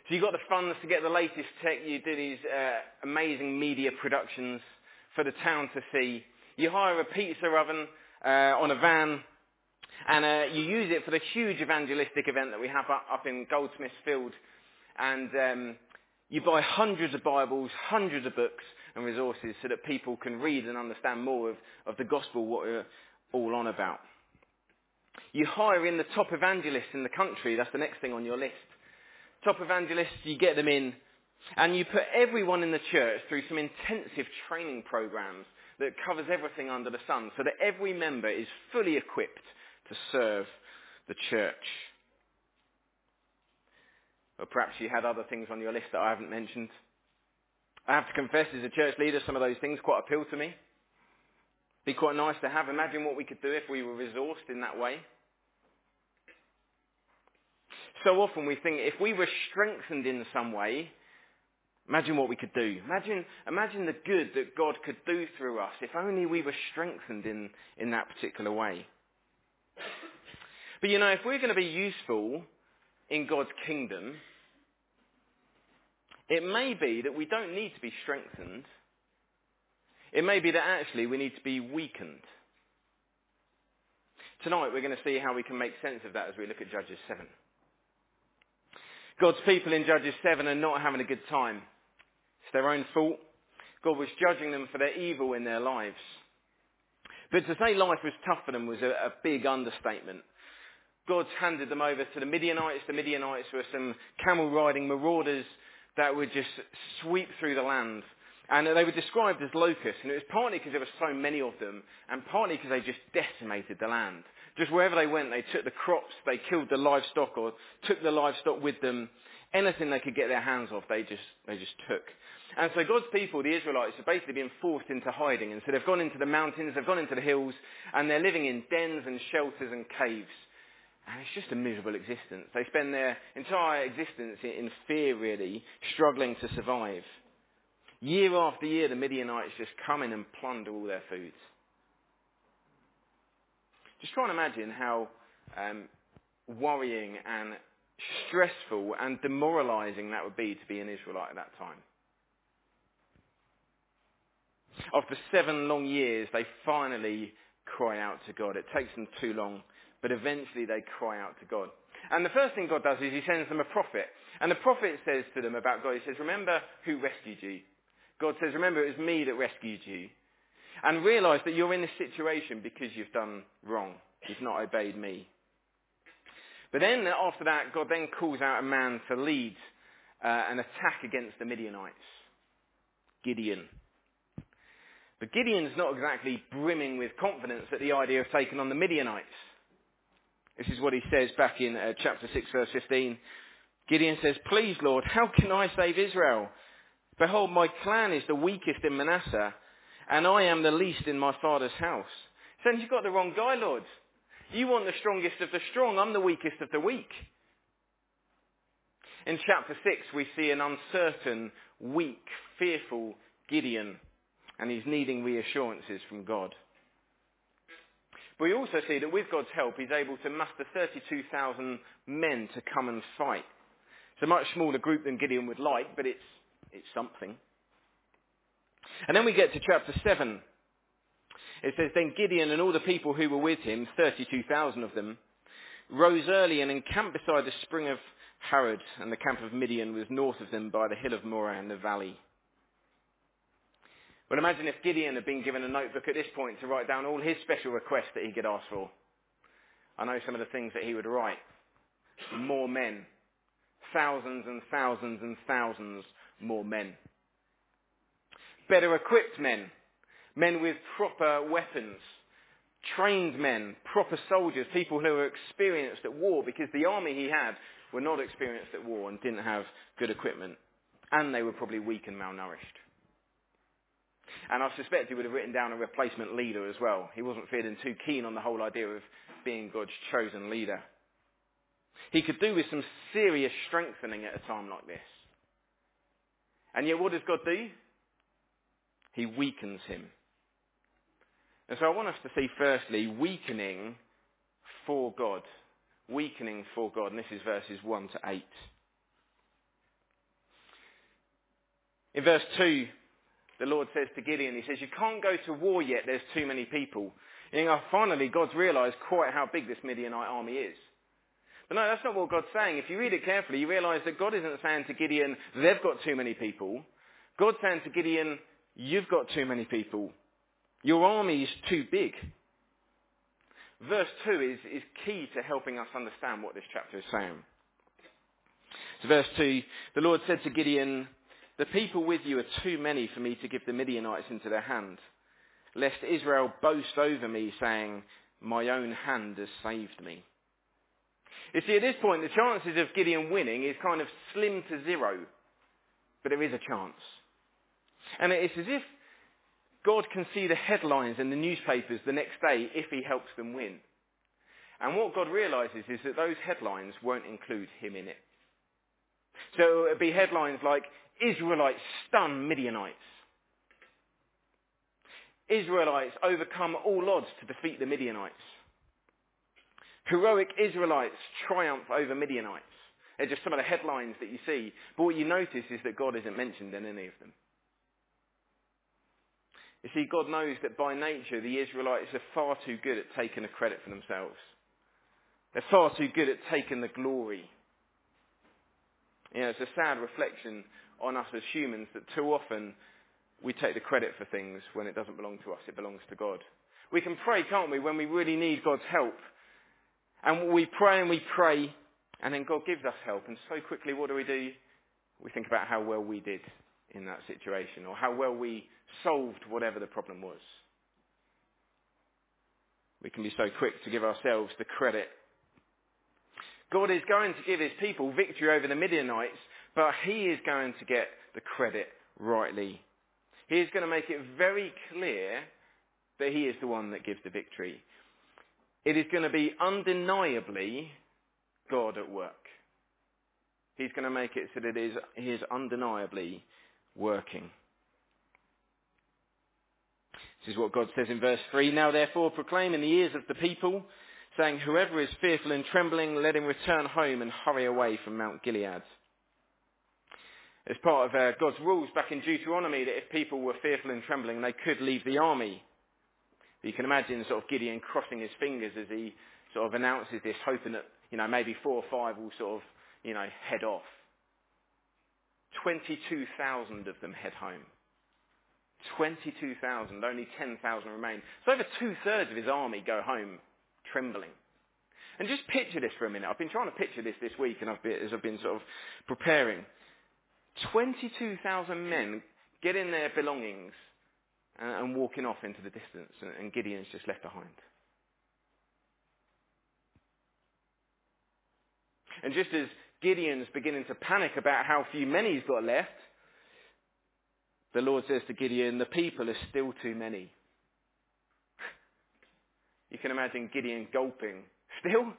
So you've got the funds to get the latest tech. You do these uh, amazing media productions for the town to see. You hire a pizza oven uh, on a van, and uh, you use it for the huge evangelistic event that we have up, up in Goldsmiths Field. And um, you buy hundreds of Bibles, hundreds of books and resources so that people can read and understand more of, of the gospel, what we're all on about. You hire in the top evangelists in the country. That's the next thing on your list. Top evangelists, you get them in. And you put everyone in the church through some intensive training programs that covers everything under the sun so that every member is fully equipped to serve the church. Or perhaps you had other things on your list that I haven't mentioned. I have to confess, as a church leader, some of those things quite appeal to me. Be quite nice to have. Imagine what we could do if we were resourced in that way. So often we think if we were strengthened in some way, imagine what we could do. Imagine, imagine the good that God could do through us if only we were strengthened in, in that particular way. But you know, if we're going to be useful in God's kingdom, it may be that we don't need to be strengthened. It may be that actually we need to be weakened. Tonight we're going to see how we can make sense of that as we look at Judges 7. God's people in Judges 7 are not having a good time. It's their own fault. God was judging them for their evil in their lives. But to say life was tough for them was a, a big understatement. God's handed them over to the Midianites. The Midianites were some camel riding marauders that would just sweep through the land. And they were described as locusts, and it was partly because there were so many of them, and partly because they just decimated the land. Just wherever they went, they took the crops, they killed the livestock, or took the livestock with them. Anything they could get their hands off, they just, they just took. And so God's people, the Israelites, have basically been forced into hiding. And so they've gone into the mountains, they've gone into the hills, and they're living in dens and shelters and caves. And it's just a miserable existence. They spend their entire existence in fear, really, struggling to survive. Year after year, the Midianites just come in and plunder all their foods. Just try and imagine how um, worrying and stressful and demoralizing that would be to be an Israelite at that time. After seven long years, they finally cry out to God. It takes them too long, but eventually they cry out to God. And the first thing God does is he sends them a prophet. And the prophet says to them about God, he says, remember who rescued you. God says, remember it was me that rescued you. And realize that you're in this situation because you've done wrong. You've not obeyed me. But then after that, God then calls out a man to lead uh, an attack against the Midianites. Gideon. But Gideon's not exactly brimming with confidence at the idea of taking on the Midianites. This is what he says back in uh, chapter 6 verse 15. Gideon says, Please Lord, how can I save Israel? Behold, my clan is the weakest in Manasseh, and I am the least in my father's house. Saying, you've got the wrong guy, Lord. You want the strongest of the strong. I'm the weakest of the weak. In chapter 6, we see an uncertain, weak, fearful Gideon, and he's needing reassurances from God. We also see that with God's help, he's able to muster 32,000 men to come and fight. It's a much smaller group than Gideon would like, but it's, it's something. And then we get to chapter 7. It says, Then Gideon and all the people who were with him, 32,000 of them, rose early and encamped beside the spring of Harod, and the camp of Midian was north of them by the hill of Moreh in the valley. Well, imagine if Gideon had been given a notebook at this point to write down all his special requests that he could ask for. I know some of the things that he would write. More men. Thousands and thousands and thousands more men. Better equipped men. Men with proper weapons. Trained men. Proper soldiers. People who were experienced at war because the army he had were not experienced at war and didn't have good equipment. And they were probably weak and malnourished. And I suspect he would have written down a replacement leader as well. He wasn't feeling too keen on the whole idea of being God's chosen leader. He could do with some serious strengthening at a time like this. And yet what does God do? He weakens him. And so I want us to see firstly weakening for God. Weakening for God. And this is verses 1 to 8. In verse 2, the Lord says to Gideon, he says, you can't go to war yet, there's too many people. You know, finally, God's realised quite how big this Midianite army is. But no, that's not what God's saying. If you read it carefully, you realise that God isn't saying to Gideon, they've got too many people. God's saying to Gideon, you've got too many people. Your army is too big. Verse 2 is, is key to helping us understand what this chapter is saying. So verse 2, the Lord said to Gideon, the people with you are too many for me to give the Midianites into their hand, lest Israel boast over me, saying, My own hand has saved me. You see, at this point, the chances of Gideon winning is kind of slim to zero, but there is a chance. And it's as if God can see the headlines in the newspapers the next day if he helps them win. And what God realizes is that those headlines won't include him in it. So it would be headlines like, Israelites stun Midianites. Israelites overcome all odds to defeat the Midianites. Heroic Israelites triumph over Midianites. They're just some of the headlines that you see. But what you notice is that God isn't mentioned in any of them. You see, God knows that by nature the Israelites are far too good at taking the credit for themselves. They're far too good at taking the glory. You know, it's a sad reflection on us as humans that too often we take the credit for things when it doesn't belong to us, it belongs to God. We can pray, can't we, when we really need God's help. And we pray and we pray, and then God gives us help. And so quickly, what do we do? We think about how well we did in that situation, or how well we solved whatever the problem was. We can be so quick to give ourselves the credit. God is going to give his people victory over the Midianites but he is going to get the credit rightly. He is going to make it very clear that he is the one that gives the victory. It is going to be undeniably God at work. He's going to make it so that it is, he is undeniably working. This is what God says in verse 3. Now therefore proclaim in the ears of the people, saying, Whoever is fearful and trembling, let him return home and hurry away from Mount Gilead as part of uh, God's rules back in Deuteronomy that if people were fearful and trembling, they could leave the army. But you can imagine sort of Gideon crossing his fingers as he sort of announces this, hoping that, you know, maybe four or five will sort of, you know, head off. 22,000 of them head home. 22,000, only 10,000 remain. So over two-thirds of his army go home trembling. And just picture this for a minute. I've been trying to picture this this week and I've been, as I've been sort of preparing. 22,000 men get in their belongings and, and walking off into the distance, and, and Gideon's just left behind. And just as Gideon's beginning to panic about how few men he's got left, the Lord says to Gideon, the people are still too many. You can imagine Gideon gulping. Still?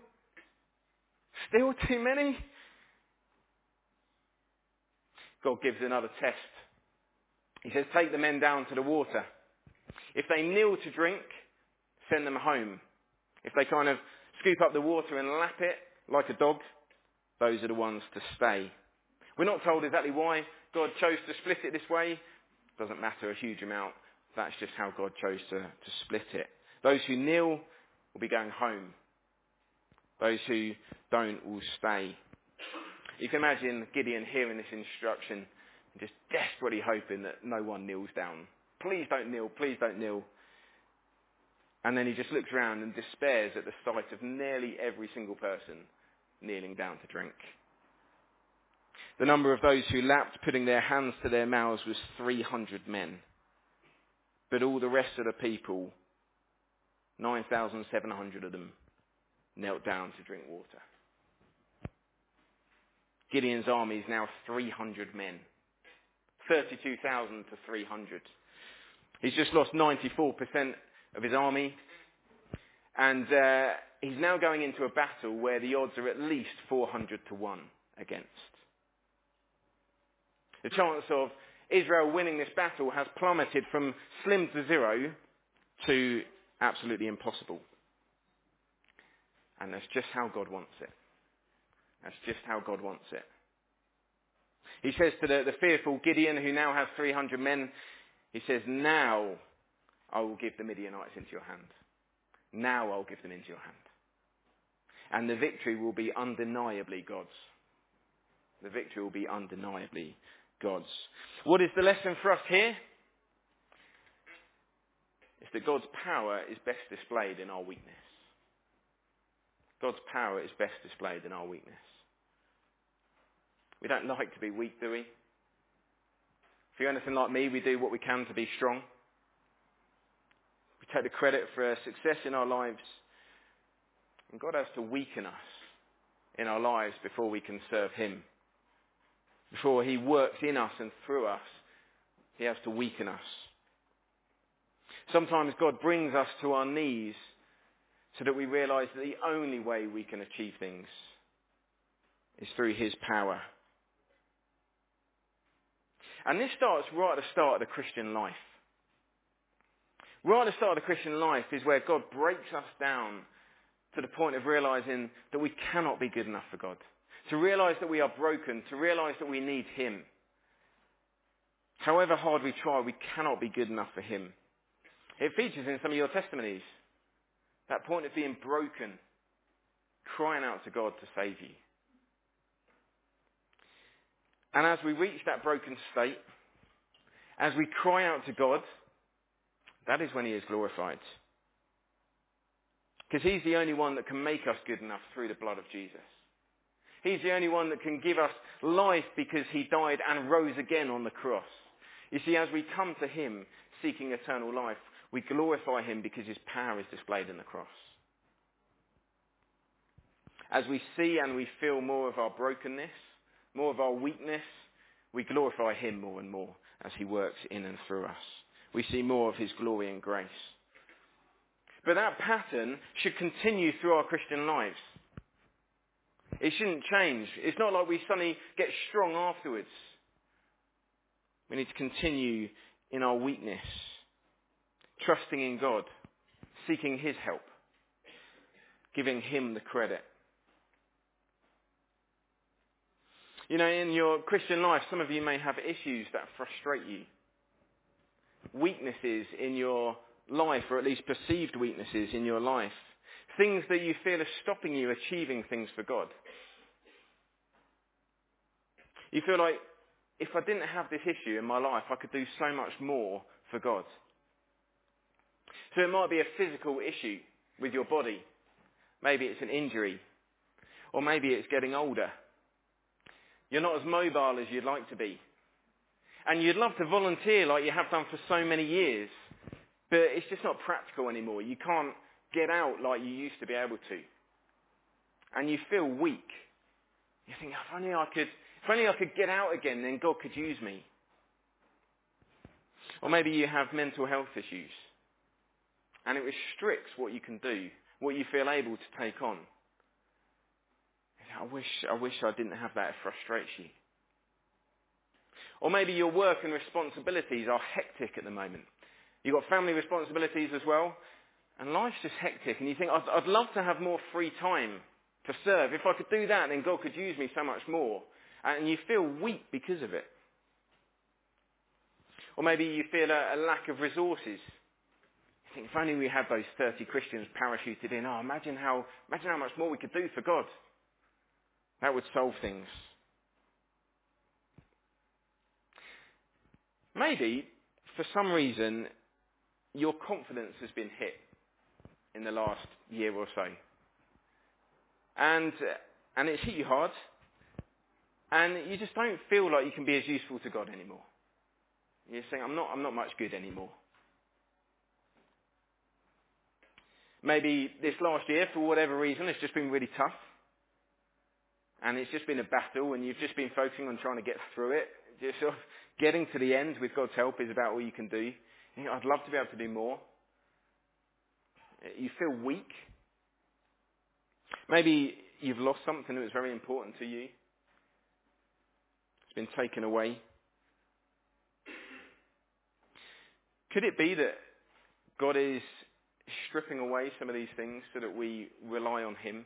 Still too many? God gives another test. He says, take the men down to the water. If they kneel to drink, send them home. If they kind of scoop up the water and lap it like a dog, those are the ones to stay. We're not told exactly why God chose to split it this way. Doesn't matter a huge amount. That's just how God chose to, to split it. Those who kneel will be going home. Those who don't will stay. You can imagine Gideon hearing this instruction and just desperately hoping that no one kneels down. Please don't kneel, please don't kneel. And then he just looks around and despairs at the sight of nearly every single person kneeling down to drink. The number of those who lapped, putting their hands to their mouths, was 300 men. But all the rest of the people, 9,700 of them, knelt down to drink water. Gideon's army is now 300 men. 32,000 to 300. He's just lost 94% of his army. And uh, he's now going into a battle where the odds are at least 400 to 1 against. The chance of Israel winning this battle has plummeted from slim to zero to absolutely impossible. And that's just how God wants it. That's just how God wants it. He says to the, the fearful Gideon, who now has 300 men, he says, Now I will give the Midianites into your hand. Now I'll give them into your hand. And the victory will be undeniably God's. The victory will be undeniably God's. What is the lesson for us here? It's that God's power is best displayed in our weakness. God's power is best displayed in our weakness. We don't like to be weak, do we? If you're anything like me, we do what we can to be strong. We take the credit for success in our lives. And God has to weaken us in our lives before we can serve Him. Before He works in us and through us, He has to weaken us. Sometimes God brings us to our knees so that we realize that the only way we can achieve things is through His power. And this starts right at the start of the Christian life. Right at the start of the Christian life is where God breaks us down to the point of realizing that we cannot be good enough for God. To realize that we are broken, to realize that we need Him. However hard we try, we cannot be good enough for Him. It features in some of your testimonies. That point of being broken, crying out to God to save you. And as we reach that broken state, as we cry out to God, that is when He is glorified. Because He's the only one that can make us good enough through the blood of Jesus. He's the only one that can give us life because He died and rose again on the cross. You see, as we come to Him seeking eternal life, we glorify Him because His power is displayed in the cross. As we see and we feel more of our brokenness, more of our weakness, we glorify Him more and more as He works in and through us. We see more of His glory and grace. But that pattern should continue through our Christian lives. It shouldn't change. It's not like we suddenly get strong afterwards. We need to continue in our weakness, trusting in God, seeking His help, giving Him the credit. You know, in your Christian life, some of you may have issues that frustrate you. Weaknesses in your life, or at least perceived weaknesses in your life. Things that you feel are stopping you achieving things for God. You feel like, if I didn't have this issue in my life, I could do so much more for God. So it might be a physical issue with your body. Maybe it's an injury. Or maybe it's getting older you're not as mobile as you'd like to be. And you'd love to volunteer like you have done for so many years. but it's just not practical anymore. You can't get out like you used to be able to. And you feel weak. You think, if only I could, if only I could get out again, then God could use me. Or maybe you have mental health issues. And it restricts what you can do, what you feel able to take on. I wish, I wish I didn't have that. It frustrates you. Or maybe your work and responsibilities are hectic at the moment. You've got family responsibilities as well, and life's just hectic, and you think, I'd, I'd love to have more free time to serve. If I could do that, then God could use me so much more. And you feel weak because of it. Or maybe you feel a, a lack of resources. You think, if only we had those 30 Christians parachuted in, oh, imagine how, imagine how much more we could do for God. That would solve things. Maybe, for some reason, your confidence has been hit in the last year or so. And, and it's hit you hard. And you just don't feel like you can be as useful to God anymore. You're saying, I'm not, I'm not much good anymore. Maybe this last year, for whatever reason, it's just been really tough. And it's just been a battle and you've just been focusing on trying to get through it. Just sort of getting to the end with God's help is about all you can do. You think, I'd love to be able to do more. You feel weak. Maybe you've lost something that was very important to you. It's been taken away. Could it be that God is stripping away some of these things so that we rely on Him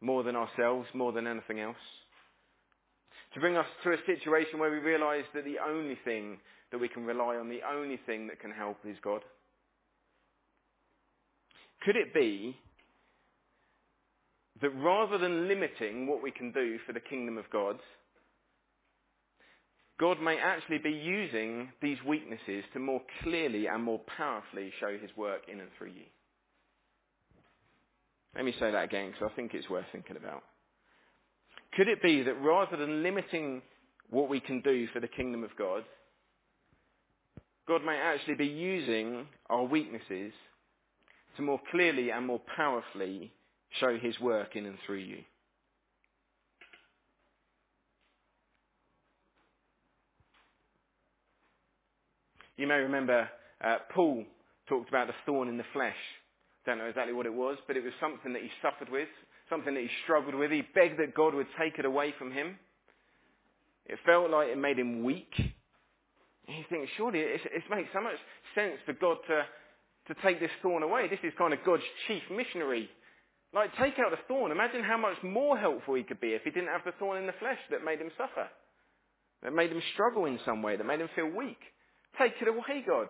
more than ourselves, more than anything else? To bring us to a situation where we realize that the only thing that we can rely on, the only thing that can help is God? Could it be that rather than limiting what we can do for the kingdom of God, God may actually be using these weaknesses to more clearly and more powerfully show his work in and through you. Let me say that again because I think it's worth thinking about. Could it be that rather than limiting what we can do for the kingdom of God, God may actually be using our weaknesses to more clearly and more powerfully show his work in and through you? You may remember uh, Paul talked about the thorn in the flesh. Don't know exactly what it was, but it was something that he suffered with, something that he struggled with. He begged that God would take it away from him. It felt like it made him weak. He thinks, surely it, it makes so much sense for God to, to take this thorn away. This is kind of God's chief missionary. Like, take out the thorn. Imagine how much more helpful he could be if he didn't have the thorn in the flesh that made him suffer, that made him struggle in some way, that made him feel weak. Take it away, God.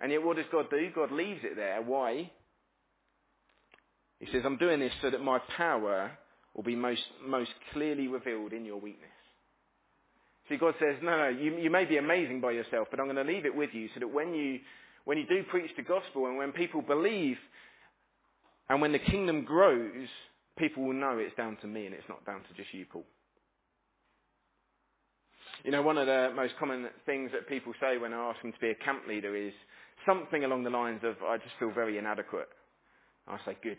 And yet what does God do? God leaves it there. Why? He says, I'm doing this so that my power will be most, most clearly revealed in your weakness. See, God says, no, no, you, you may be amazing by yourself, but I'm going to leave it with you so that when you, when you do preach the gospel and when people believe and when the kingdom grows, people will know it's down to me and it's not down to just you, Paul. You know, one of the most common things that people say when I ask them to be a camp leader is something along the lines of, I just feel very inadequate. I say, good.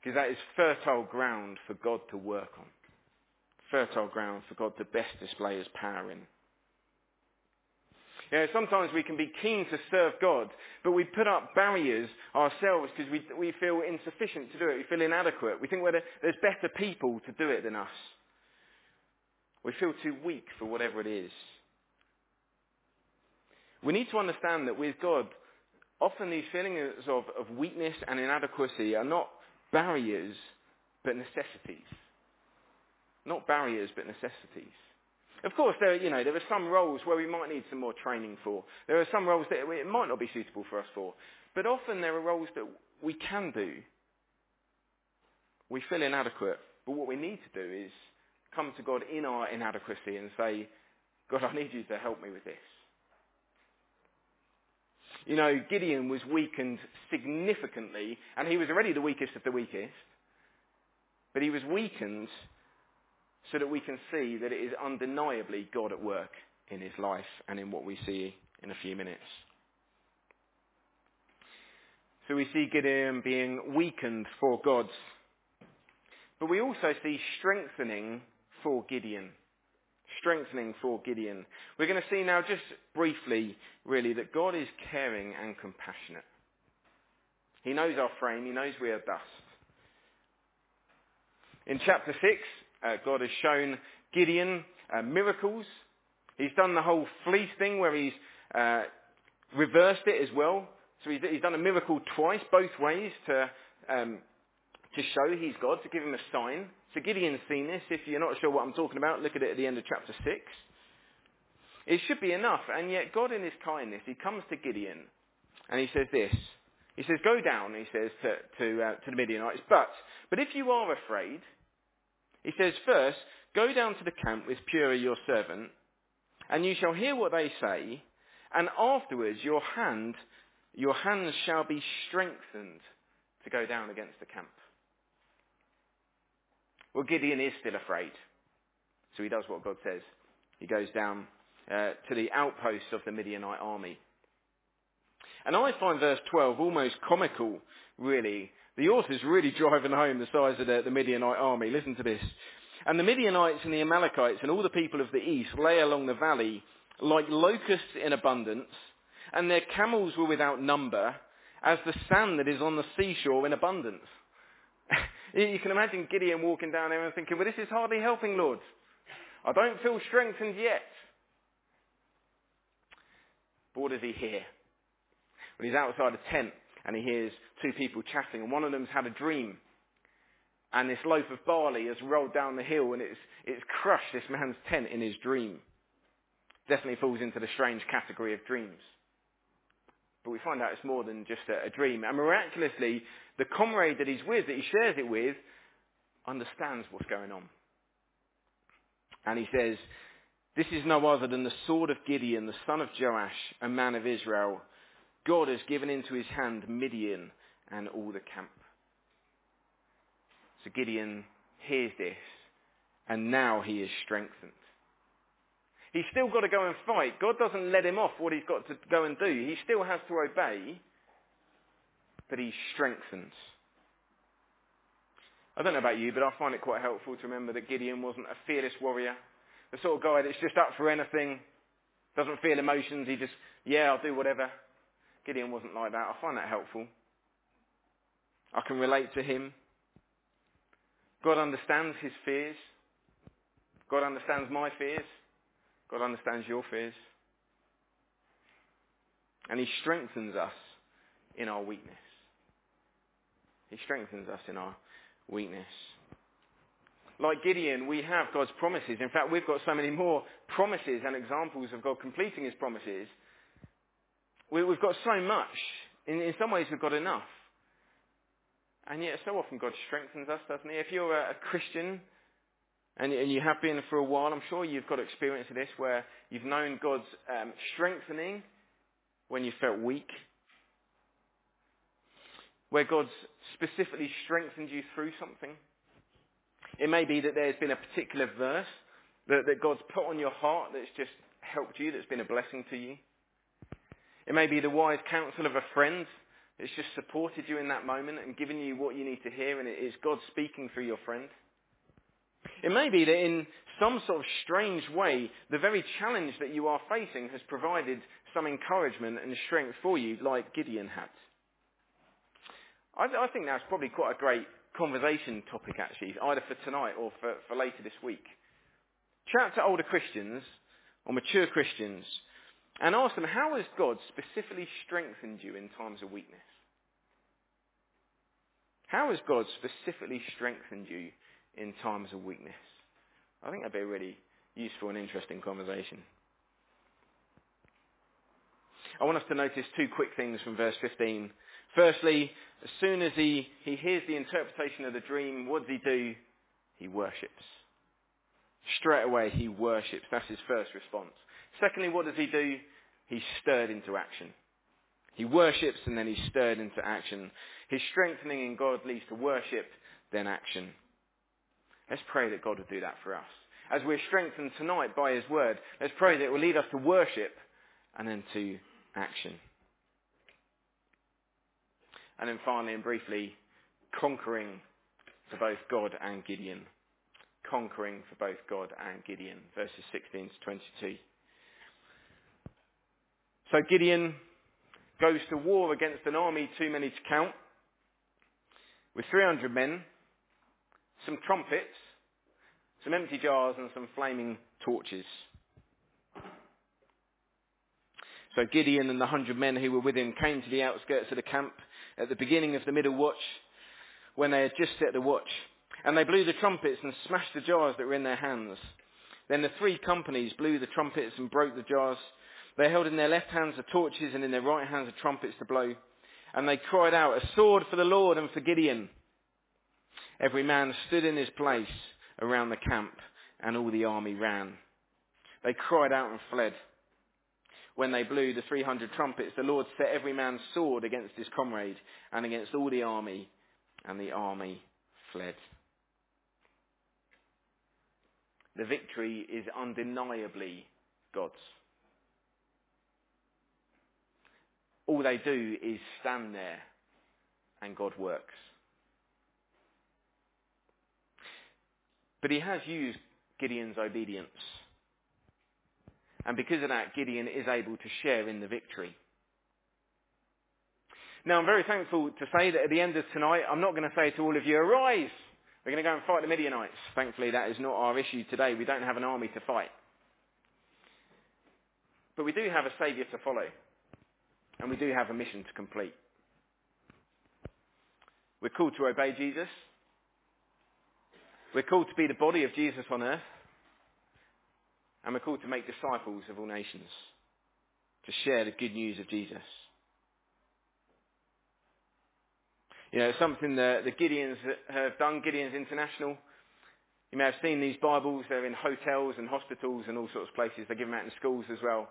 Because that is fertile ground for God to work on. Fertile ground for God to best display his power in. You know, sometimes we can be keen to serve God, but we put up barriers ourselves because we, we feel insufficient to do it. We feel inadequate. We think well, there's better people to do it than us. We feel too weak for whatever it is. We need to understand that with God, often these feelings of, of weakness and inadequacy are not barriers, but necessities. Not barriers, but necessities. Of course, there, you know, there are some roles where we might need some more training for. There are some roles that it might not be suitable for us for. But often there are roles that we can do. We feel inadequate, but what we need to do is come to God in our inadequacy and say, God, I need you to help me with this. You know, Gideon was weakened significantly, and he was already the weakest of the weakest. But he was weakened so that we can see that it is undeniably God at work in his life and in what we see in a few minutes. So we see Gideon being weakened for God. But we also see strengthening for Gideon. Strengthening for Gideon. We're going to see now just briefly, really, that God is caring and compassionate. He knows our frame. He knows we are dust. In chapter 6, uh, God has shown Gideon uh, miracles. He's done the whole fleece thing where he's uh, reversed it as well. So he's, he's, done a miracle twice, both ways, to, um, to show he's God, to give him a sign. So Gideon's seen this. If you're not sure what I'm talking about, look at it at the end of chapter 6. It should be enough. And yet God in his kindness, he comes to Gideon and he says this. He says, go down, he says, to, to, uh, to the Midianites. But, but if you are afraid, he says, first, go down to the camp with Purah your servant, and you shall hear what they say, and afterwards your hand, your hands shall be strengthened to go down against the camp. Well, Gideon is still afraid. So he does what God says. He goes down uh, to the outposts of the Midianite army. And I find verse 12 almost comical, really. The author's really driving home the size of the, the Midianite army. Listen to this. And the Midianites and the Amalekites and all the people of the east lay along the valley like locusts in abundance, and their camels were without number, as the sand that is on the seashore in abundance. you can imagine Gideon walking down there and thinking, well, this is hardly helping, Lord. I don't feel strengthened yet. But what does he hear? Well, he's outside a tent and he hears two people chatting, and one of them's had a dream. And this loaf of barley has rolled down the hill and it's, it's crushed this man's tent in his dream. Definitely falls into the strange category of dreams. But we find out it's more than just a, a dream. And miraculously, the comrade that he's with, that he shares it with, understands what's going on. And he says, This is no other than the sword of Gideon, the son of Joash, a man of Israel. God has given into his hand Midian and all the camp. So Gideon hears this, and now he is strengthened. He's still got to go and fight. God doesn't let him off what he's got to go and do. He still has to obey, but he's strengthened. I don't know about you, but I find it quite helpful to remember that Gideon wasn't a fearless warrior, the sort of guy that's just up for anything, doesn't feel emotions, he just, yeah, I'll do whatever. Gideon wasn't like that. I find that helpful. I can relate to him. God understands his fears. God understands my fears. God understands your fears. And he strengthens us in our weakness. He strengthens us in our weakness. Like Gideon, we have God's promises. In fact, we've got so many more promises and examples of God completing his promises. We, have got so much. In, in some ways, we've got enough. And yet, so often God strengthens us, doesn't He? If you're a, a Christian and, and, you have been for a while, I'm sure you've got experience of this where you've known God's um, strengthening when you felt weak, where God's specifically strengthened you through something. It may be that there's been a particular verse that, that God's put on your heart that's just helped you, that's been a blessing to you. It may be the wise counsel of a friend that's just supported you in that moment and given you what you need to hear, and it is God speaking through your friend. It may be that in some sort of strange way, the very challenge that you are facing has provided some encouragement and strength for you, like Gideon had. I, I think that's probably quite a great conversation topic, actually, either for tonight or for, for later this week. Chat to older Christians or mature Christians and ask them, how has God specifically strengthened you in times of weakness? How has God specifically strengthened you in times of weakness? I think that'd be a really useful and interesting conversation. I want us to notice two quick things from verse 15. Firstly, as soon as he, he hears the interpretation of the dream, what does he do? He worships. Straight away, he worships. That's his first response. Secondly, what does he do? He's stirred into action. He worships and then he's stirred into action. His strengthening in God leads to worship, then action. Let's pray that God would do that for us. As we're strengthened tonight by His Word, let's pray that it will lead us to worship and then to action. And then finally and briefly, conquering for both God and Gideon. Conquering for both God and Gideon, verses 16 to 22. So Gideon goes to war against an army too many to count, with 300 men, some trumpets, some empty jars, and some flaming torches. So Gideon and the hundred men who were with him came to the outskirts of the camp at the beginning of the middle watch, when they had just set the watch. And they blew the trumpets and smashed the jars that were in their hands. Then the three companies blew the trumpets and broke the jars. They held in their left hands the torches and in their right hands the trumpets to blow. And they cried out, A sword for the Lord and for Gideon. Every man stood in his place around the camp, and all the army ran. They cried out and fled. When they blew the 300 trumpets, the Lord set every man's sword against his comrade and against all the army, and the army fled. The victory is undeniably God's. All they do is stand there and God works. But he has used Gideon's obedience. And because of that, Gideon is able to share in the victory. Now, I'm very thankful to say that at the end of tonight, I'm not going to say to all of you, arise! We're going to go and fight the Midianites. Thankfully, that is not our issue today. We don't have an army to fight. But we do have a Saviour to follow. And we do have a mission to complete. We're called to obey Jesus. We're called to be the body of Jesus on earth. And we're called to make disciples of all nations. To share the good news of Jesus. You know, something that the Gideons have done, Gideons International. You may have seen these Bibles. They're in hotels and hospitals and all sorts of places. They give them out in schools as well.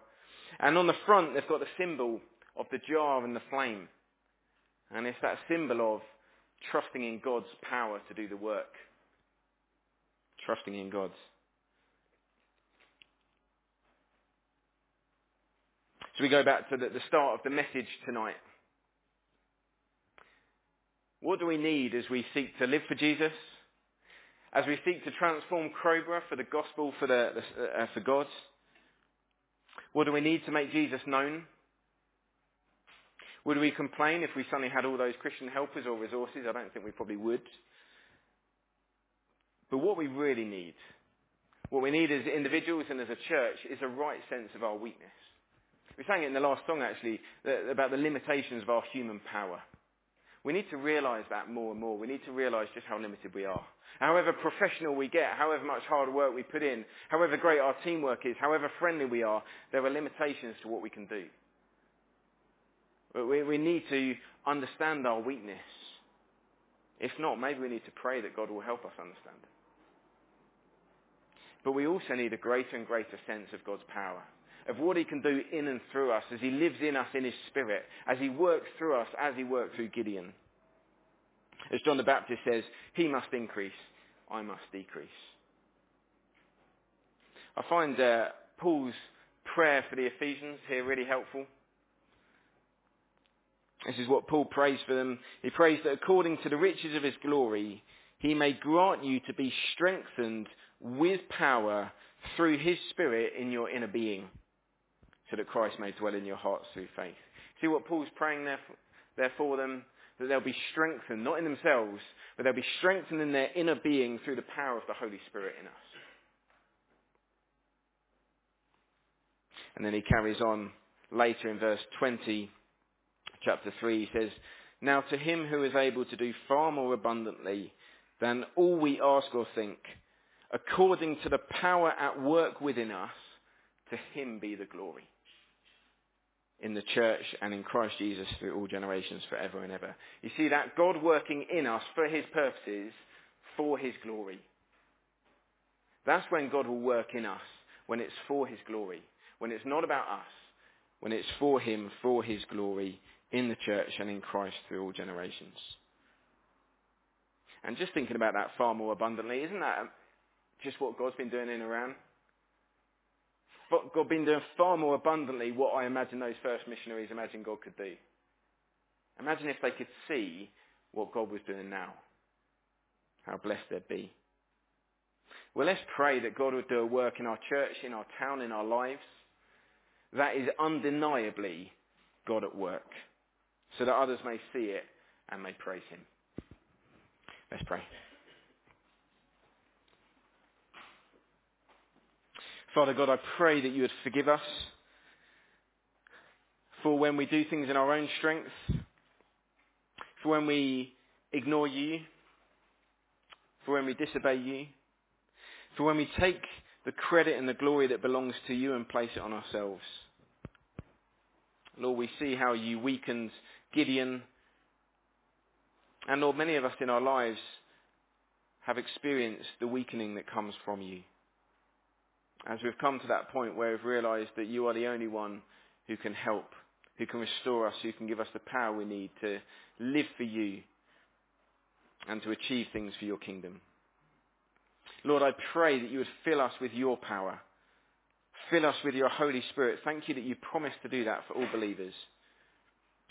And on the front, they've got the symbol of the jar and the flame. And it's that symbol of trusting in God's power to do the work. Trusting in God's. So we go back to the, the start of the message tonight. What do we need as we seek to live for Jesus? As we seek to transform Crowborough for the gospel, for, the, uh, for God? What do we need to make Jesus known? Would we complain if we suddenly had all those Christian helpers or resources? I don't think we probably would. But what we really need, what we need as individuals and as a church, is a right sense of our weakness. We sang it in the last song actually about the limitations of our human power. We need to realise that more and more. We need to realise just how limited we are. However professional we get, however much hard work we put in, however great our teamwork is, however friendly we are, there are limitations to what we can do. We, we need to understand our weakness. If not, maybe we need to pray that God will help us understand it. But we also need a greater and greater sense of God's power of what he can do in and through us as he lives in us in his spirit, as he works through us as he worked through Gideon. As John the Baptist says, he must increase, I must decrease. I find uh, Paul's prayer for the Ephesians here really helpful. This is what Paul prays for them. He prays that according to the riches of his glory, he may grant you to be strengthened with power through his spirit in your inner being so that Christ may dwell in your hearts through faith. See what Paul's praying there for, there for them? That they'll be strengthened, not in themselves, but they'll be strengthened in their inner being through the power of the Holy Spirit in us. And then he carries on later in verse 20, chapter 3, he says, Now to him who is able to do far more abundantly than all we ask or think, according to the power at work within us, to him be the glory in the church and in Christ Jesus through all generations forever and ever. You see that God working in us for his purposes, for his glory. That's when God will work in us, when it's for his glory, when it's not about us, when it's for him, for his glory, in the church and in Christ through all generations. And just thinking about that far more abundantly, isn't that just what God's been doing in Iran? God's been doing far more abundantly what I imagine those first missionaries imagined God could do. Imagine if they could see what God was doing now. How blessed they'd be. Well, let's pray that God would do a work in our church, in our town, in our lives. That is undeniably God at work, so that others may see it and may praise Him. Let's pray. Father God, I pray that you would forgive us for when we do things in our own strength, for when we ignore you, for when we disobey you, for when we take the credit and the glory that belongs to you and place it on ourselves. Lord, we see how you weakened Gideon. And Lord, many of us in our lives have experienced the weakening that comes from you as we've come to that point where we've realized that you are the only one who can help, who can restore us, who can give us the power we need to live for you and to achieve things for your kingdom. Lord, I pray that you would fill us with your power. Fill us with your Holy Spirit. Thank you that you promised to do that for all believers.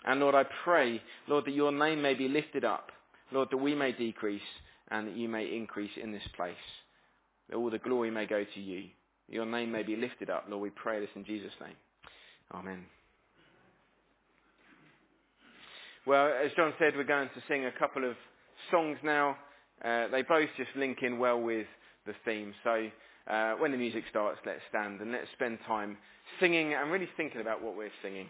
And Lord, I pray, Lord, that your name may be lifted up. Lord, that we may decrease and that you may increase in this place. That all the glory may go to you your name may be lifted up. Lord, we pray this in Jesus' name. Amen. Well, as John said, we're going to sing a couple of songs now. Uh, they both just link in well with the theme. So uh, when the music starts, let's stand and let's spend time singing and really thinking about what we're singing.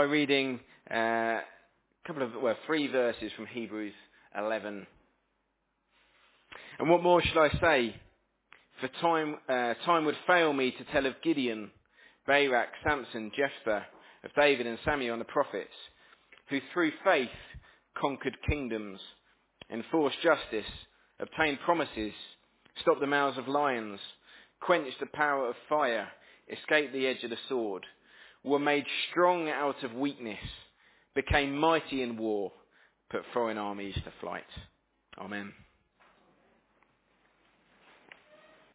By reading uh, a couple of, well, three verses from Hebrews 11. And what more should I say? For time, uh, time would fail me to tell of Gideon, Barak, Samson, Jephthah, of David and Samuel and the prophets, who through faith conquered kingdoms, enforced justice, obtained promises, stopped the mouths of lions, quenched the power of fire, escaped the edge of the sword, were made strong out of weakness, became mighty in war, put foreign armies to flight. Amen.